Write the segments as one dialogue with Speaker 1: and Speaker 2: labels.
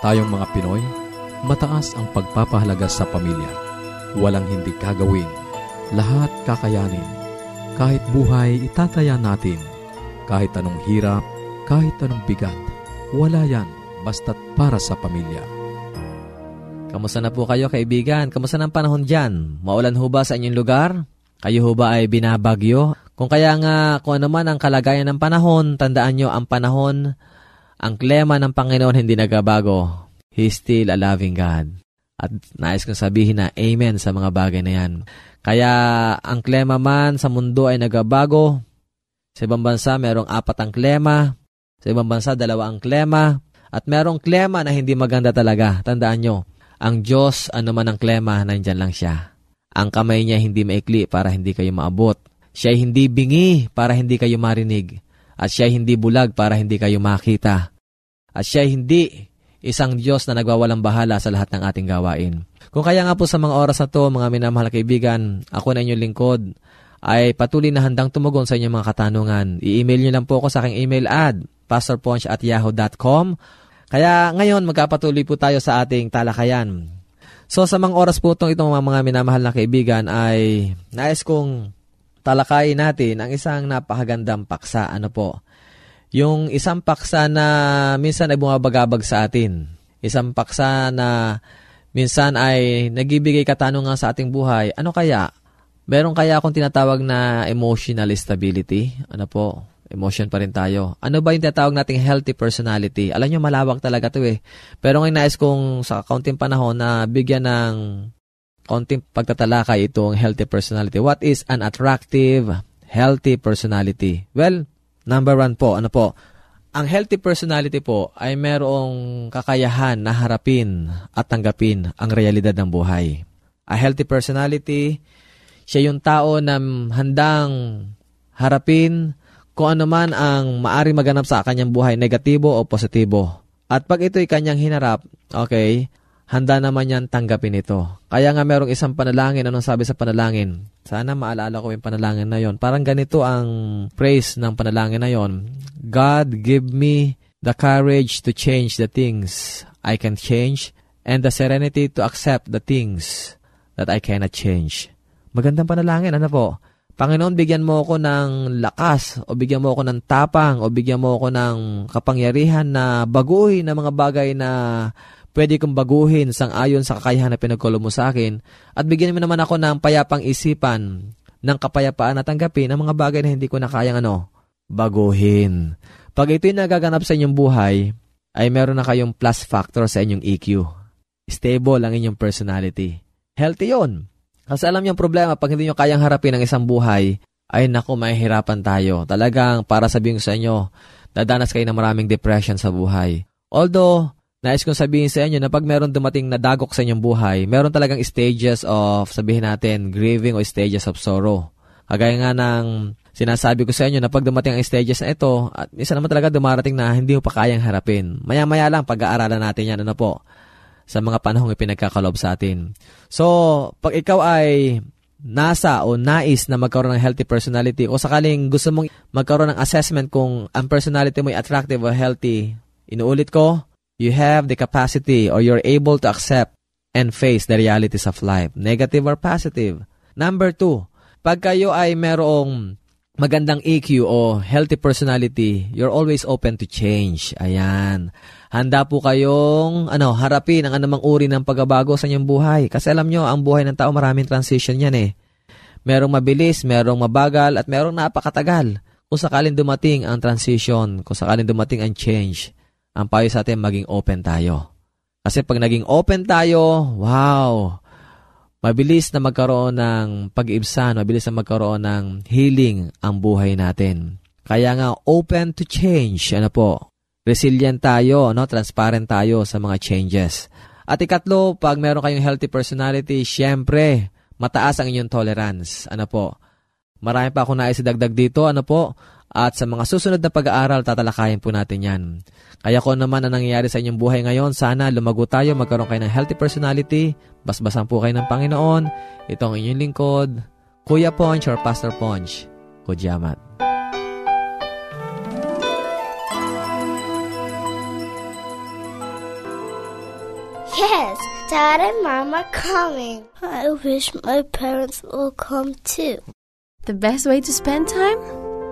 Speaker 1: Tayong mga Pinoy, mataas ang pagpapahalaga sa pamilya. Walang hindi kagawin. Lahat kakayanin. Kahit buhay, itataya natin. Kahit anong hirap, kahit anong bigat. Wala yan, basta't para sa pamilya.
Speaker 2: Kamusta na po kayo kaibigan? Kamusta ng panahon dyan? Maulan ho ba sa inyong lugar? Kayo ho ba ay binabagyo? Kung kaya nga kung ano man ang kalagayan ng panahon, tandaan nyo ang panahon ang klema ng Panginoon hindi nagabago. He's still a loving God. At nais kong sabihin na amen sa mga bagay na yan. Kaya ang klema man sa mundo ay nagabago. Sa ibang bansa, merong apat ang klema. Sa ibang bansa, dalawa ang klema. At merong klema na hindi maganda talaga. Tandaan nyo, ang Diyos, ano man ang klema, nandyan lang siya. Ang kamay niya hindi maikli para hindi kayo maabot. Siya hindi bingi para hindi kayo marinig at siya hindi bulag para hindi kayo makita. At siya hindi isang Diyos na nagwawalang bahala sa lahat ng ating gawain. Kung kaya nga po sa mga oras na to, mga minamahal na kaibigan, ako na inyong lingkod, ay patuloy na handang tumugon sa inyong mga katanungan. I-email nyo lang po ako sa aking email ad, pastorponch at yahoo.com. Kaya ngayon, magkapatuloy po tayo sa ating talakayan. So sa mga oras po itong, itong mga, mga minamahal na kaibigan ay nais kong talakayin natin ang isang napakagandang paksa. Ano po? Yung isang paksa na minsan ay bumabagabag sa atin. Isang paksa na minsan ay nagibigay katanungan sa ating buhay. Ano kaya? Meron kaya akong tinatawag na emotional stability? Ano po? Emotion pa rin tayo. Ano ba yung tinatawag nating healthy personality? Alam nyo, malawak talaga to eh. Pero ngayon nais kong sa kaunting panahon na bigyan ng konting pagtatalakay itong healthy personality. What is an attractive, healthy personality? Well, number one po, ano po, ang healthy personality po ay merong kakayahan na harapin at tanggapin ang realidad ng buhay. A healthy personality, siya yung tao na handang harapin kung ano man ang maari maganap sa kanyang buhay, negatibo o positibo. At pag ito'y kanyang hinarap, okay, handa naman yan tanggapin ito. Kaya nga merong isang panalangin, anong sabi sa panalangin? Sana maalala ko yung panalangin na yon. Parang ganito ang praise ng panalangin na yon. God, give me the courage to change the things I can change, and the serenity to accept the things that I cannot change. Magandang panalangin, ano po? Panginoon, bigyan mo ako ng lakas o bigyan mo ako ng tapang o bigyan mo ako ng kapangyarihan na baguhin ng mga bagay na pwede kong baguhin sang ayon sa kakayahan na pinagkulo mo sa akin at bigyan mo naman ako ng payapang isipan ng kapayapaan na tanggapin ang mga bagay na hindi ko na kayang ano, baguhin. Pag ito'y nagaganap sa inyong buhay, ay meron na kayong plus factor sa inyong EQ. Stable ang inyong personality. Healthy yon. Kasi alam niyo ang problema, pag hindi nyo kayang harapin ang isang buhay, ay naku, mahihirapan tayo. Talagang, para sabihin ko sa inyo, dadanas kayo ng maraming depression sa buhay. Although, nais kong sabihin sa inyo na pag meron dumating na dagok sa inyong buhay, meron talagang stages of, sabihin natin, grieving o stages of sorrow. Kagaya nga ng sinasabi ko sa inyo na pag dumating ang stages na ito, at isa naman talaga dumarating na hindi mo pa kayang harapin. Maya-maya lang pag-aaralan natin yan, ano po sa mga panahong ipinagkakalob sa atin. So, pag ikaw ay nasa o nais na magkaroon ng healthy personality o sakaling gusto mong magkaroon ng assessment kung ang personality mo ay attractive o healthy, inuulit ko, you have the capacity or you're able to accept and face the realities of life, negative or positive. Number two, pag kayo ay merong magandang EQ o healthy personality, you're always open to change. Ayan. Handa po kayong ano, harapin ang anumang uri ng pagbabago sa inyong buhay. Kasi alam nyo, ang buhay ng tao maraming transition yan eh. Merong mabilis, merong mabagal, at merong napakatagal. Kung sakalin dumating ang transition, kung sakalin dumating ang change, ang payo sa atin maging open tayo. Kasi pag naging open tayo, wow, mabilis na magkaroon ng pag-ibsan, mabilis na magkaroon ng healing ang buhay natin. Kaya nga, open to change. Ano po? resilient tayo, no? transparent tayo sa mga changes. At ikatlo, pag meron kayong healthy personality, syempre, mataas ang inyong tolerance. Ano po? Marami pa akong nais idagdag dito. Ano po? At sa mga susunod na pag-aaral, tatalakayin po natin yan. Kaya kung naman ang nangyayari sa inyong buhay ngayon, sana lumago tayo, magkaroon kayo ng healthy personality, basbasan po kayo ng Panginoon. Ito ang inyong lingkod, Kuya Ponch or Pastor Ponch. Kudyamat.
Speaker 3: Yes, Dad and Mom are coming. I wish my parents will come too.
Speaker 4: The best way to spend time?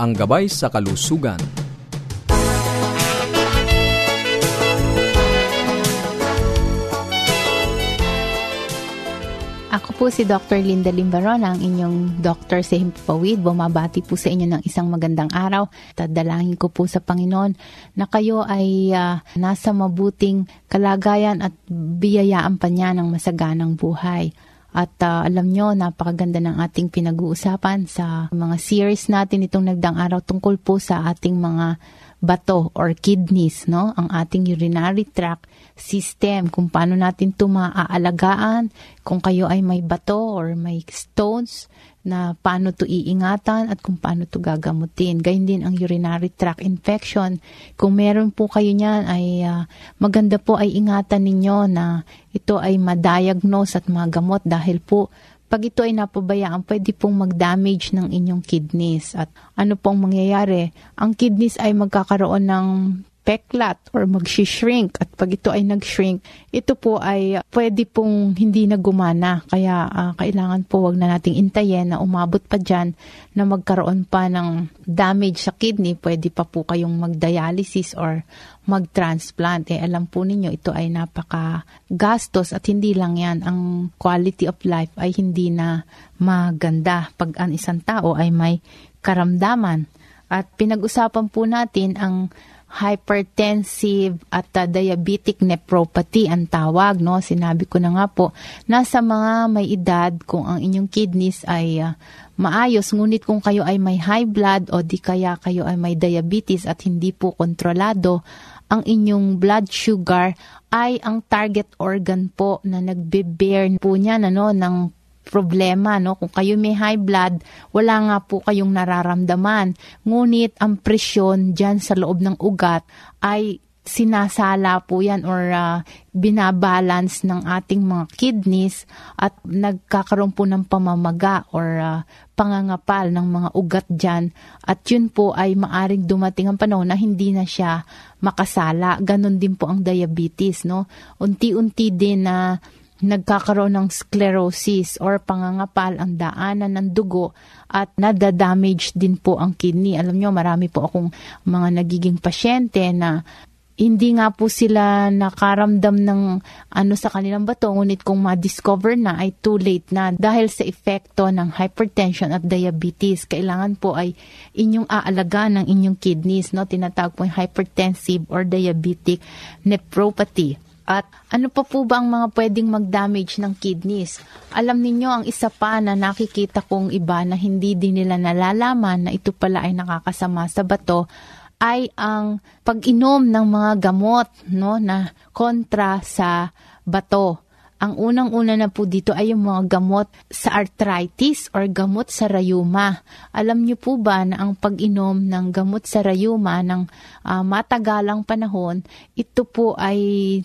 Speaker 1: ang gabay sa kalusugan.
Speaker 5: Ako po si Dr. Linda Limbaron, ang inyong doktor sa Himpapawid. Bumabati po sa inyo ng isang magandang araw. Tadalangin ko po sa Panginoon na kayo ay uh, nasa mabuting kalagayan at biyayaan pa niya ng masaganang buhay. At uh, alam nyo, napakaganda ng ating pinag-uusapan sa mga series natin itong nagdang araw tungkol po sa ating mga bato or kidneys, no? Ang ating urinary tract system, kung paano natin ito maaalagaan, kung kayo ay may bato or may stones, na paano to iingatan at kung paano to gagamutin. Gayun din ang urinary tract infection. Kung meron po kayo niyan ay uh, maganda po ay ingatan ninyo na ito ay madiagnose at magamot dahil po pag ito ay napabayaan, pwede pong mag-damage ng inyong kidneys. At ano pong mangyayari? Ang kidneys ay magkakaroon ng magpepeklat or mag-shrink at pag ito ay nag-shrink, ito po ay pwede pong hindi na gumana. Kaya uh, kailangan po wag na nating intayin na umabot pa dyan na magkaroon pa ng damage sa kidney. Pwede pa po kayong mag-dialysis or mag-transplant. Eh alam po ninyo ito ay napaka gastos at hindi lang yan. Ang quality of life ay hindi na maganda pag ang isang tao ay may karamdaman. At pinag-usapan po natin ang hypertensive at uh, diabetic nephropathy ang tawag, no? Sinabi ko na nga po, nasa mga may edad kung ang inyong kidneys ay uh, maayos, ngunit kung kayo ay may high blood o di kaya kayo ay may diabetes at hindi po kontrolado, ang inyong blood sugar ay ang target organ po na nagbe-bear po niya ano, ng problema, no? Kung kayo may high blood, wala nga po kayong nararamdaman. Ngunit ang presyon dyan sa loob ng ugat ay sinasala po yan or uh, binabalance ng ating mga kidneys at nagkakaroon po ng pamamaga or uh, pangangapal ng mga ugat dyan. At yun po ay maaring dumating ang panahon na hindi na siya makasala. Ganon din po ang diabetes. No? Unti-unti din na uh, nagkakaroon ng sclerosis or pangangapal ang daanan ng dugo at nadadamage din po ang kidney. Alam nyo, marami po akong mga nagiging pasyente na hindi nga po sila nakaramdam ng ano sa kanilang bato, ngunit kung ma-discover na ay too late na dahil sa epekto ng hypertension at diabetes. Kailangan po ay inyong aalaga ng inyong kidneys, no? tinatawag po yung hypertensive or diabetic nephropathy. At ano pa po ba ang mga pwedeng mag-damage ng kidneys? Alam ninyo, ang isa pa na nakikita kong iba na hindi din nila nalalaman na ito pala ay nakakasama sa bato ay ang pag-inom ng mga gamot no na kontra sa bato. Ang unang-una na po dito ay yung mga gamot sa arthritis or gamot sa rayuma. Alam niyo po ba na ang pag-inom ng gamot sa rayuma ng uh, matagalang panahon, ito po ay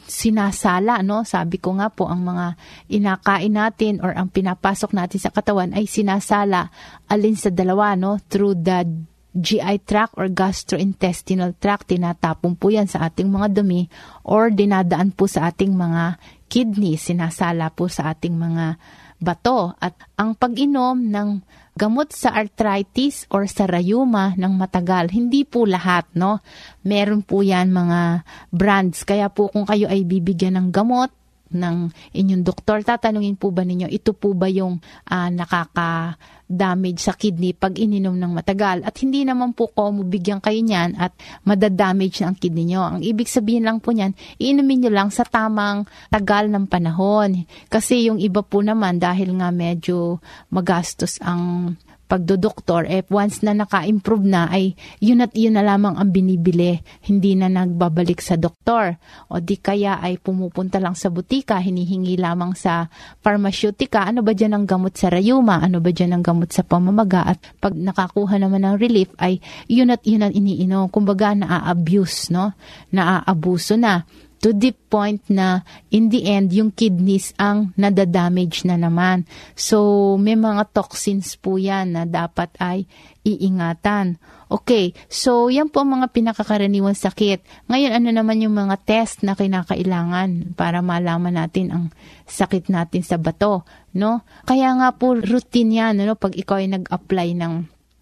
Speaker 5: sinasala, no? Sabi ko nga po, ang mga inakain natin or ang pinapasok natin sa katawan ay sinasala alin sa dalawa, no? Through the GI tract or gastrointestinal tract, tinatapon po yan sa ating mga dumi or dinadaan po sa ating mga kidney, sinasala po sa ating mga bato. At ang pag-inom ng gamot sa arthritis or sa rayuma ng matagal, hindi po lahat, no? Meron po yan mga brands. Kaya po kung kayo ay bibigyan ng gamot, ng inyong doktor, tatanungin po ba ninyo, ito po ba yung uh, nakaka-damage sa kidney pag ininom ng matagal? At hindi naman po ko bigyan kayo niyan at madadamage na ang kidney nyo. Ang ibig sabihin lang po niyan, iinumin nyo lang sa tamang tagal ng panahon. Kasi yung iba po naman, dahil nga medyo magastos ang pagdodoktor, eh once na naka-improve na, ay yun at yun na lamang ang binibili. Hindi na nagbabalik sa doktor. O di kaya ay pumupunta lang sa butika, hinihingi lamang sa pharmaceutica, ano ba dyan ang gamot sa rayuma, ano ba dyan ang gamot sa pamamaga, at pag nakakuha naman ng relief, ay yun at yun ang iniinom. Kumbaga, naa-abuse, no? Naaabuso na to the point na in the end, yung kidneys ang nadadamage na naman. So, may mga toxins po yan na dapat ay iingatan. Okay, so yan po ang mga pinakakaraniwang sakit. Ngayon, ano naman yung mga test na kinakailangan para malaman natin ang sakit natin sa bato, no? Kaya nga po routine yan, no? Pag ikaw ay nag-apply ng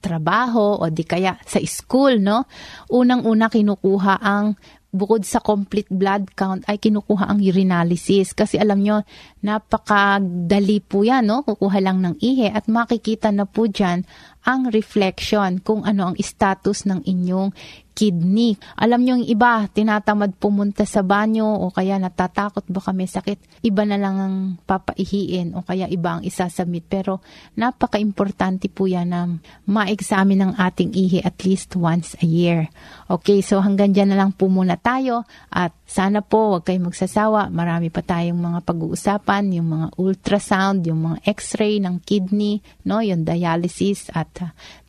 Speaker 5: trabaho o di kaya sa school, no? Unang-una kinukuha ang bukod sa complete blood count ay kinukuha ang urinalysis. Kasi alam nyo napakadali po yan no? Kukuha lang ng ihe at makikita na po dyan ang reflection kung ano ang status ng inyong kidney. Alam nyo yung iba, tinatamad pumunta sa banyo o kaya natatakot baka may sakit. Iba na lang ang papaihiin o kaya iba ang isasubmit. Pero napaka-importante po yan na ma-examine ang ating ihi at least once a year. Okay, so hanggang dyan na lang po muna tayo at sana po wag kayong magsasawa. Marami pa tayong mga pag-uusapan, yung mga ultrasound, yung mga x-ray ng kidney, no, yung dialysis at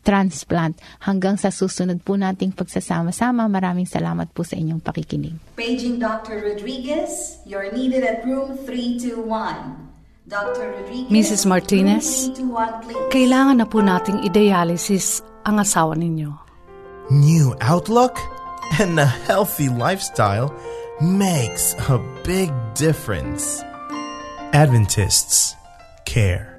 Speaker 5: transplant. Hanggang sa susunod po nating pagsasama-sama, maraming salamat po sa inyong pakikinig.
Speaker 6: Paging Dr. Rodriguez, you're needed at room 321. Dr. Rodriguez,
Speaker 7: Mrs. Martinez, kailangan na po nating i-dialysis ang asawa ninyo.
Speaker 8: New outlook And a healthy lifestyle makes a big difference. Adventists care.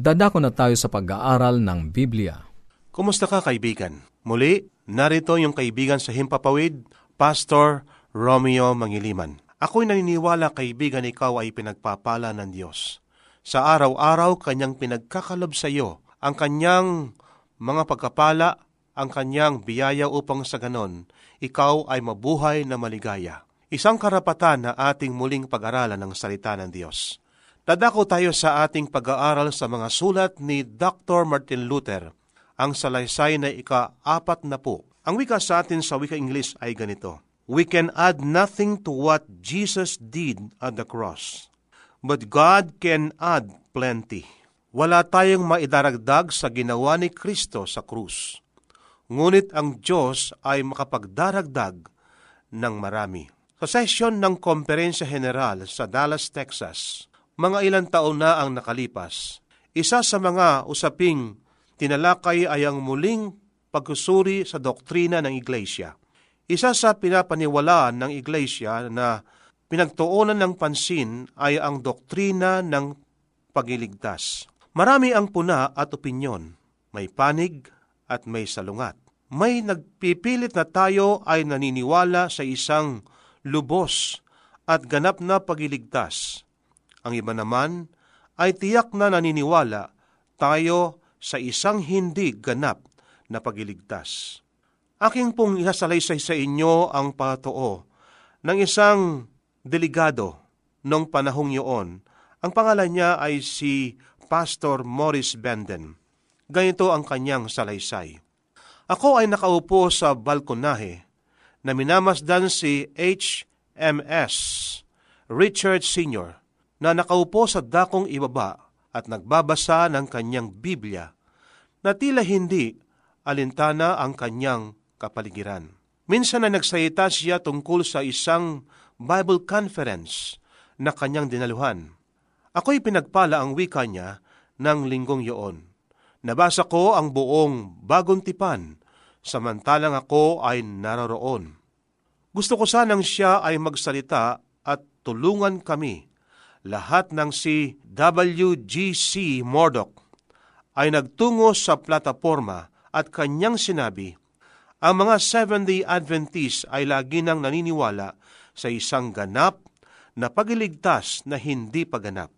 Speaker 1: Dadako na tayo sa pag-aaral ng Biblia.
Speaker 7: Kumusta ka kaibigan? Muli, narito yung kaibigan sa Himpapawid, Pastor Romeo Mangiliman. Ako'y naniniwala kaibigan ikaw ay pinagpapala ng Diyos. Sa araw-araw, kanyang pinagkakalob sa iyo ang kanyang mga pagkapala, ang kanyang biyaya upang sa ganon, ikaw ay mabuhay na maligaya. Isang karapatan na ating muling pag-aralan ng salita ng Diyos. Dadako tayo sa ating pag-aaral sa mga sulat ni Dr. Martin Luther, ang salaysay na ika-apat na po. Ang wika sa atin sa wika English ay ganito, We can add nothing to what Jesus did at the cross, but God can add plenty. Wala tayong maidaragdag sa ginawa ni Kristo sa krus. Ngunit ang Diyos ay makapagdaragdag ng marami. Sa sesyon ng Komperensya General sa Dallas, Texas, mga ilang taon na ang nakalipas. Isa sa mga usaping tinalakay ay ang muling pagsusuri sa doktrina ng Iglesia. Isa sa pinapaniwalaan ng Iglesia na pinagtuunan ng pansin ay ang doktrina ng pagiligtas. Marami ang puna at opinyon, may panig at may salungat. May nagpipilit na tayo ay naniniwala sa isang lubos at ganap na pagiligtas ang iba naman ay tiyak na naniniwala tayo sa isang hindi ganap na pagiligtas. Aking pong ihasalaysay sa inyo ang patoo ng isang delegado noong panahong yun. Ang pangalan niya ay si Pastor Morris Benden. Ganito ang kanyang salaysay. Ako ay nakaupo sa balkonahe na minamasdan si H.M.S. Richard Sr na nakaupo sa dakong ibaba at nagbabasa ng kanyang Biblia na tila hindi alintana ang kanyang kapaligiran. Minsan na nagsayita siya tungkol sa isang Bible conference na kanyang dinaluhan. Ako'y pinagpala ang wika niya ng linggong yoon. Nabasa ko ang buong bagong tipan, samantalang ako ay naroroon. Gusto ko sanang siya ay magsalita at tulungan kami lahat ng si WGC Murdoch ay nagtungo sa plataforma at kanyang sinabi, ang mga Seventh-day Adventist ay lagi nang naniniwala sa isang ganap na pagiligtas na hindi paganap.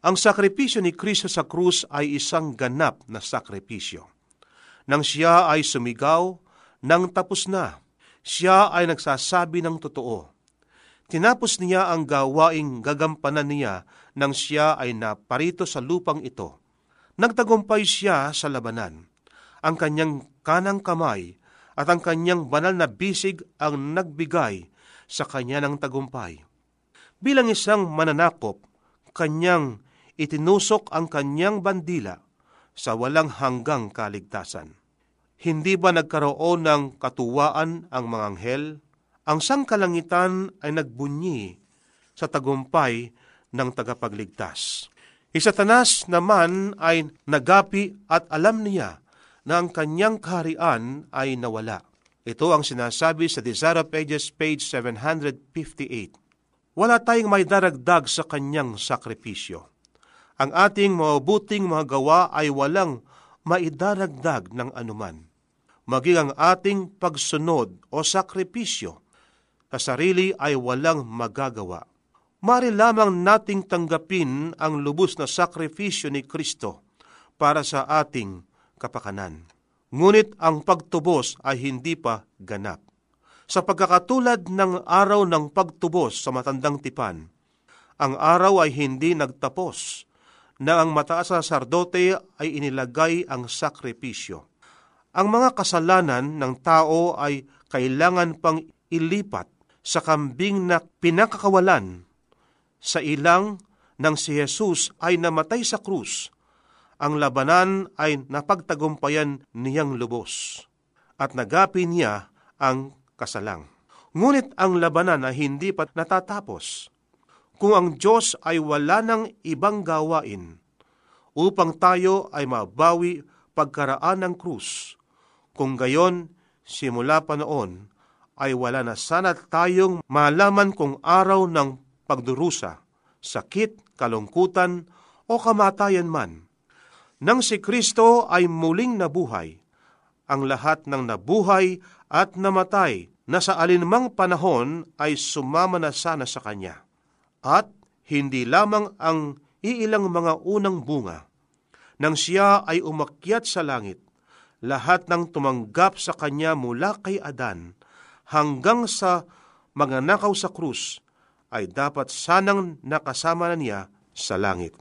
Speaker 7: Ang sakripisyo ni Kristo sa krus ay isang ganap na sakripisyo. Nang siya ay sumigaw, nang tapos na, siya ay nagsasabi ng totoo Tinapos niya ang gawaing gagampanan niya nang siya ay naparito sa lupang ito. Nagtagumpay siya sa labanan. Ang kanyang kanang kamay at ang kanyang banal na bisig ang nagbigay sa kanya ng tagumpay. Bilang isang mananakop, kanyang itinusok ang kanyang bandila sa walang hanggang kaligtasan. Hindi ba nagkaroon ng katuwaan ang mga anghel ang sangkalangitan ay nagbunyi sa tagumpay ng tagapagligtas. Isatanas naman ay nagapi at alam niya na ang kanyang kaharian ay nawala. Ito ang sinasabi sa Desire Pages, page 758. Wala tayong may daragdag sa kanyang sakripisyo. Ang ating mabuting mga gawa ay walang maidaragdag ng anuman. Maging ang ating pagsunod o sakripisyo sa sarili ay walang magagawa. Mari lamang nating tanggapin ang lubos na sakripisyo ni Kristo para sa ating kapakanan. Ngunit ang pagtubos ay hindi pa ganap. Sa pagkakatulad ng araw ng pagtubos sa matandang tipan, ang araw ay hindi nagtapos na ang mataas na sardote ay inilagay ang sakripisyo. Ang mga kasalanan ng tao ay kailangan pang ilipat sa kambing na pinakakawalan sa ilang nang si Jesus ay namatay sa krus, ang labanan ay napagtagumpayan niyang lubos at nagapi niya ang kasalang. Ngunit ang labanan ay hindi pa natatapos. Kung ang Diyos ay wala ng ibang gawain upang tayo ay mabawi pagkaraan ng krus, kung gayon, simula pa noon, ay wala na sana tayong malaman kung araw ng pagdurusa, sakit, kalungkutan o kamatayan man. Nang si Kristo ay muling nabuhay, ang lahat ng nabuhay at namatay na sa alinmang panahon ay sumama na sana sa Kanya. At hindi lamang ang iilang mga unang bunga. Nang siya ay umakyat sa langit, lahat ng tumanggap sa Kanya mula kay Adan hanggang sa mga nakaw sa krus ay dapat sanang nakasama na niya sa langit.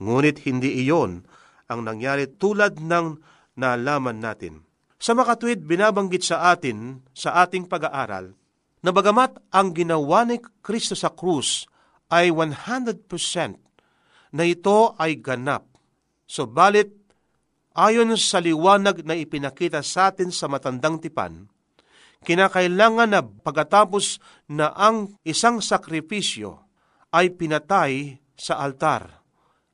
Speaker 7: Ngunit hindi iyon ang nangyari tulad ng nalaman natin. Sa makatwid, binabanggit sa atin sa ating pag-aaral na bagamat ang ginawa ni Kristo sa krus ay 100% na ito ay ganap. Subalit, ayon sa liwanag na ipinakita sa atin sa matandang tipan, kinakailangan na pagkatapos na ang isang sakripisyo ay pinatay sa altar,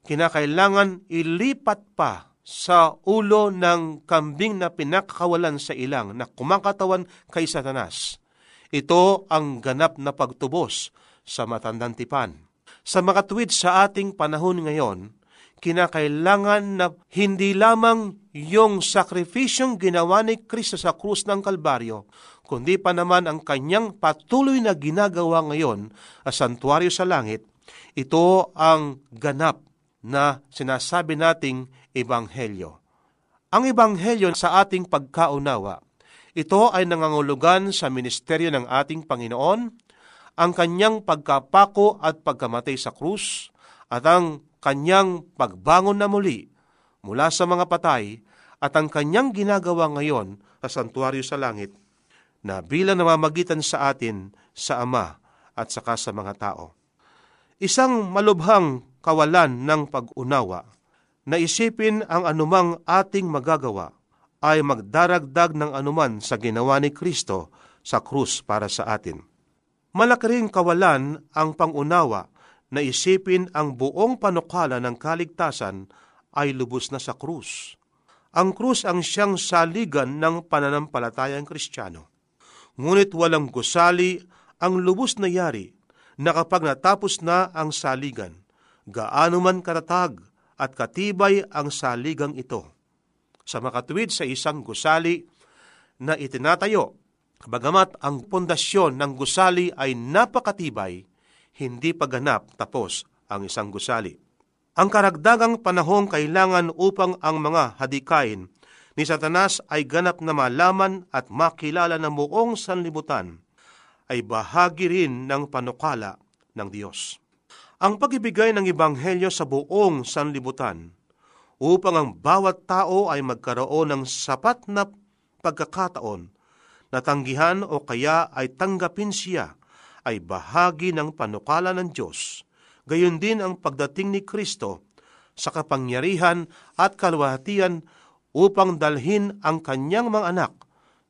Speaker 7: kinakailangan ilipat pa sa ulo ng kambing na pinakakawalan sa ilang na kumakatawan kay Satanas. Ito ang ganap na pagtubos sa matandang tipan. Sa makatuwid sa ating panahon ngayon, kinakailangan na hindi lamang yung sakripisyong ginawa ni Kristo sa krus ng Kalbaryo, kundi pa naman ang kanyang patuloy na ginagawa ngayon sa santuaryo sa langit, ito ang ganap na sinasabi nating ebanghelyo. Ang ebanghelyo sa ating pagkaunawa, ito ay nangangulugan sa ministeryo ng ating Panginoon, ang kanyang pagkapako at pagkamatay sa krus, at ang kanyang pagbangon na muli mula sa mga patay, at ang kanyang ginagawa ngayon sa santuaryo sa langit, na bilang namamagitan sa atin sa Ama at saka sa mga tao. Isang malubhang kawalan ng pag-unawa na isipin ang anumang ating magagawa ay magdaragdag ng anuman sa ginawa ni Kristo sa krus para sa atin. Malaki ring kawalan ang pangunawa na isipin ang buong panukala ng kaligtasan ay lubos na sa krus. Ang krus ang siyang saligan ng pananampalatayang kristyano. Ngunit walang gusali ang lubos na yari na kapag natapos na ang saligan, gaano man katatag at katibay ang saligang ito. Sa makatuwid sa isang gusali na itinatayo, bagamat ang pundasyon ng gusali ay napakatibay, hindi paganap tapos ang isang gusali. Ang karagdagang panahong kailangan upang ang mga hadikain ni Satanas ay ganap na malaman at makilala ng buong sanlibutan ay bahagi rin ng panukala ng Diyos. Ang pagibigay ng Ebanghelyo sa buong sanlibutan upang ang bawat tao ay magkaroon ng sapat na pagkakataon na tanggihan o kaya ay tanggapin siya ay bahagi ng panukala ng Diyos. Gayon din ang pagdating ni Kristo sa kapangyarihan at kalwahatian upang dalhin ang kanyang mga anak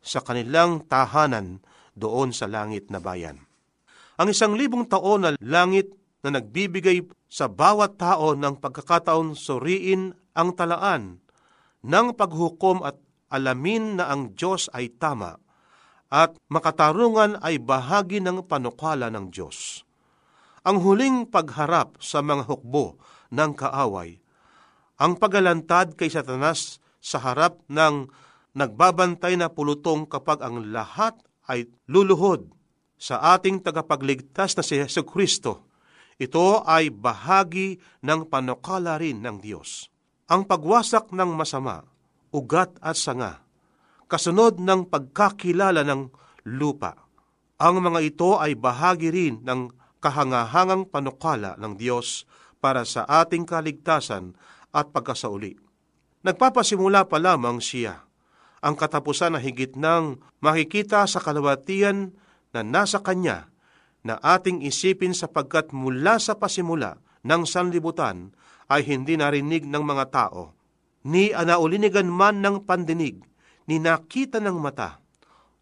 Speaker 7: sa kanilang tahanan doon sa langit na bayan. Ang isang libong taon na langit na nagbibigay sa bawat tao ng pagkakataon suriin ang talaan ng paghukom at alamin na ang Diyos ay tama at makatarungan ay bahagi ng panukala ng Diyos. Ang huling pagharap sa mga hukbo ng kaaway, ang pagalantad kay Satanas sa harap ng nagbabantay na pulutong kapag ang lahat ay luluhod sa ating tagapagligtas na si Yesu Kristo. Ito ay bahagi ng panukala rin ng Diyos. Ang pagwasak ng masama, ugat at sanga, kasunod ng pagkakilala ng lupa. Ang mga ito ay bahagi rin ng kahangahangang panukala ng Diyos para sa ating kaligtasan at pagkasauli. Nagpapasimula pa lamang siya ang katapusan na higit nang makikita sa kalawatian na nasa Kanya na ating isipin sapagkat mula sa pasimula ng sanlibutan ay hindi narinig ng mga tao, ni anaulinigan man ng pandinig, ni nakita ng mata.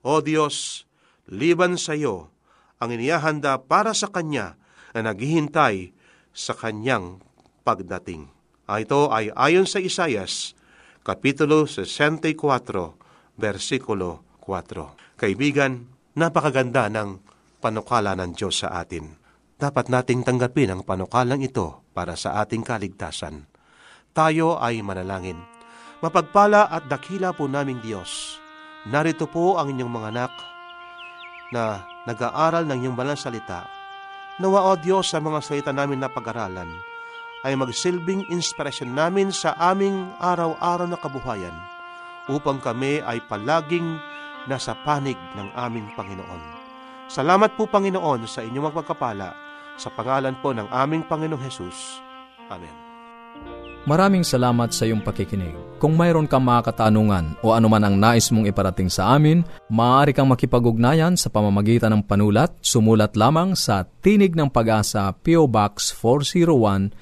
Speaker 7: O Diyos, liban sa iyo, ang iniyahanda para sa Kanya na naghihintay sa Kanyang pagdating. Ah, ito ay ayon sa Isayas, Kapitulo 64, versikulo 4. Kaibigan, napakaganda ng panukala ng Diyos sa atin. Dapat nating tanggapin ang panukalang ito para sa ating kaligtasan. Tayo ay manalangin. Mapagpala at dakila po naming Diyos. Narito po ang inyong mga anak na nag-aaral ng iyong balang salita. Nawa o Diyos sa mga salita namin na pag-aralan ay magsilbing inspirasyon namin sa aming araw-araw na kabuhayan upang kami ay palaging nasa panig ng aming Panginoon. Salamat po Panginoon sa inyong magpagkapala sa pangalan po ng aming Panginoong Hesus. Amen.
Speaker 1: Maraming salamat sa iyong pakikinig. Kung mayroon kang mga katanungan o anuman ang nais mong iparating sa amin, maaari kang makipag-ugnayan sa pamamagitan ng panulat. Sumulat lamang sa Tinig ng Pag-asa, PO Box 401,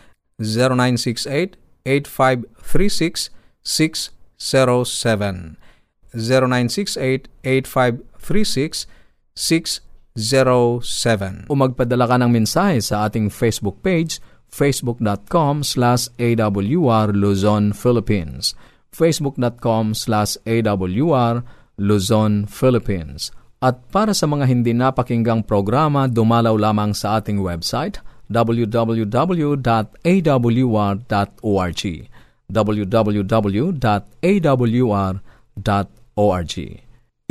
Speaker 1: 0968-8536-607. 0968-8536-607. O magpadala ka ng mensahe sa ating Facebook page facebook.com slash awr Luzon, Philippines facebook.com slash awr Luzon, Philippines At para sa mga hindi napakinggang programa, dumalaw lamang sa ating website www.awr.org www.awr.org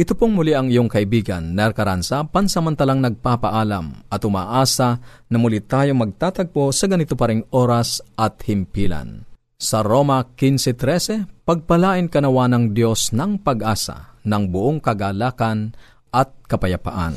Speaker 1: ito pong muli ang iyong kaibigan, Ner Caranza, pansamantalang nagpapaalam at umaasa na muli tayo magtatagpo sa ganito pa ring oras at himpilan. Sa Roma 15.13, pagpalain kanawa ng Diyos ng pag-asa, ng buong kagalakan at kapayapaan.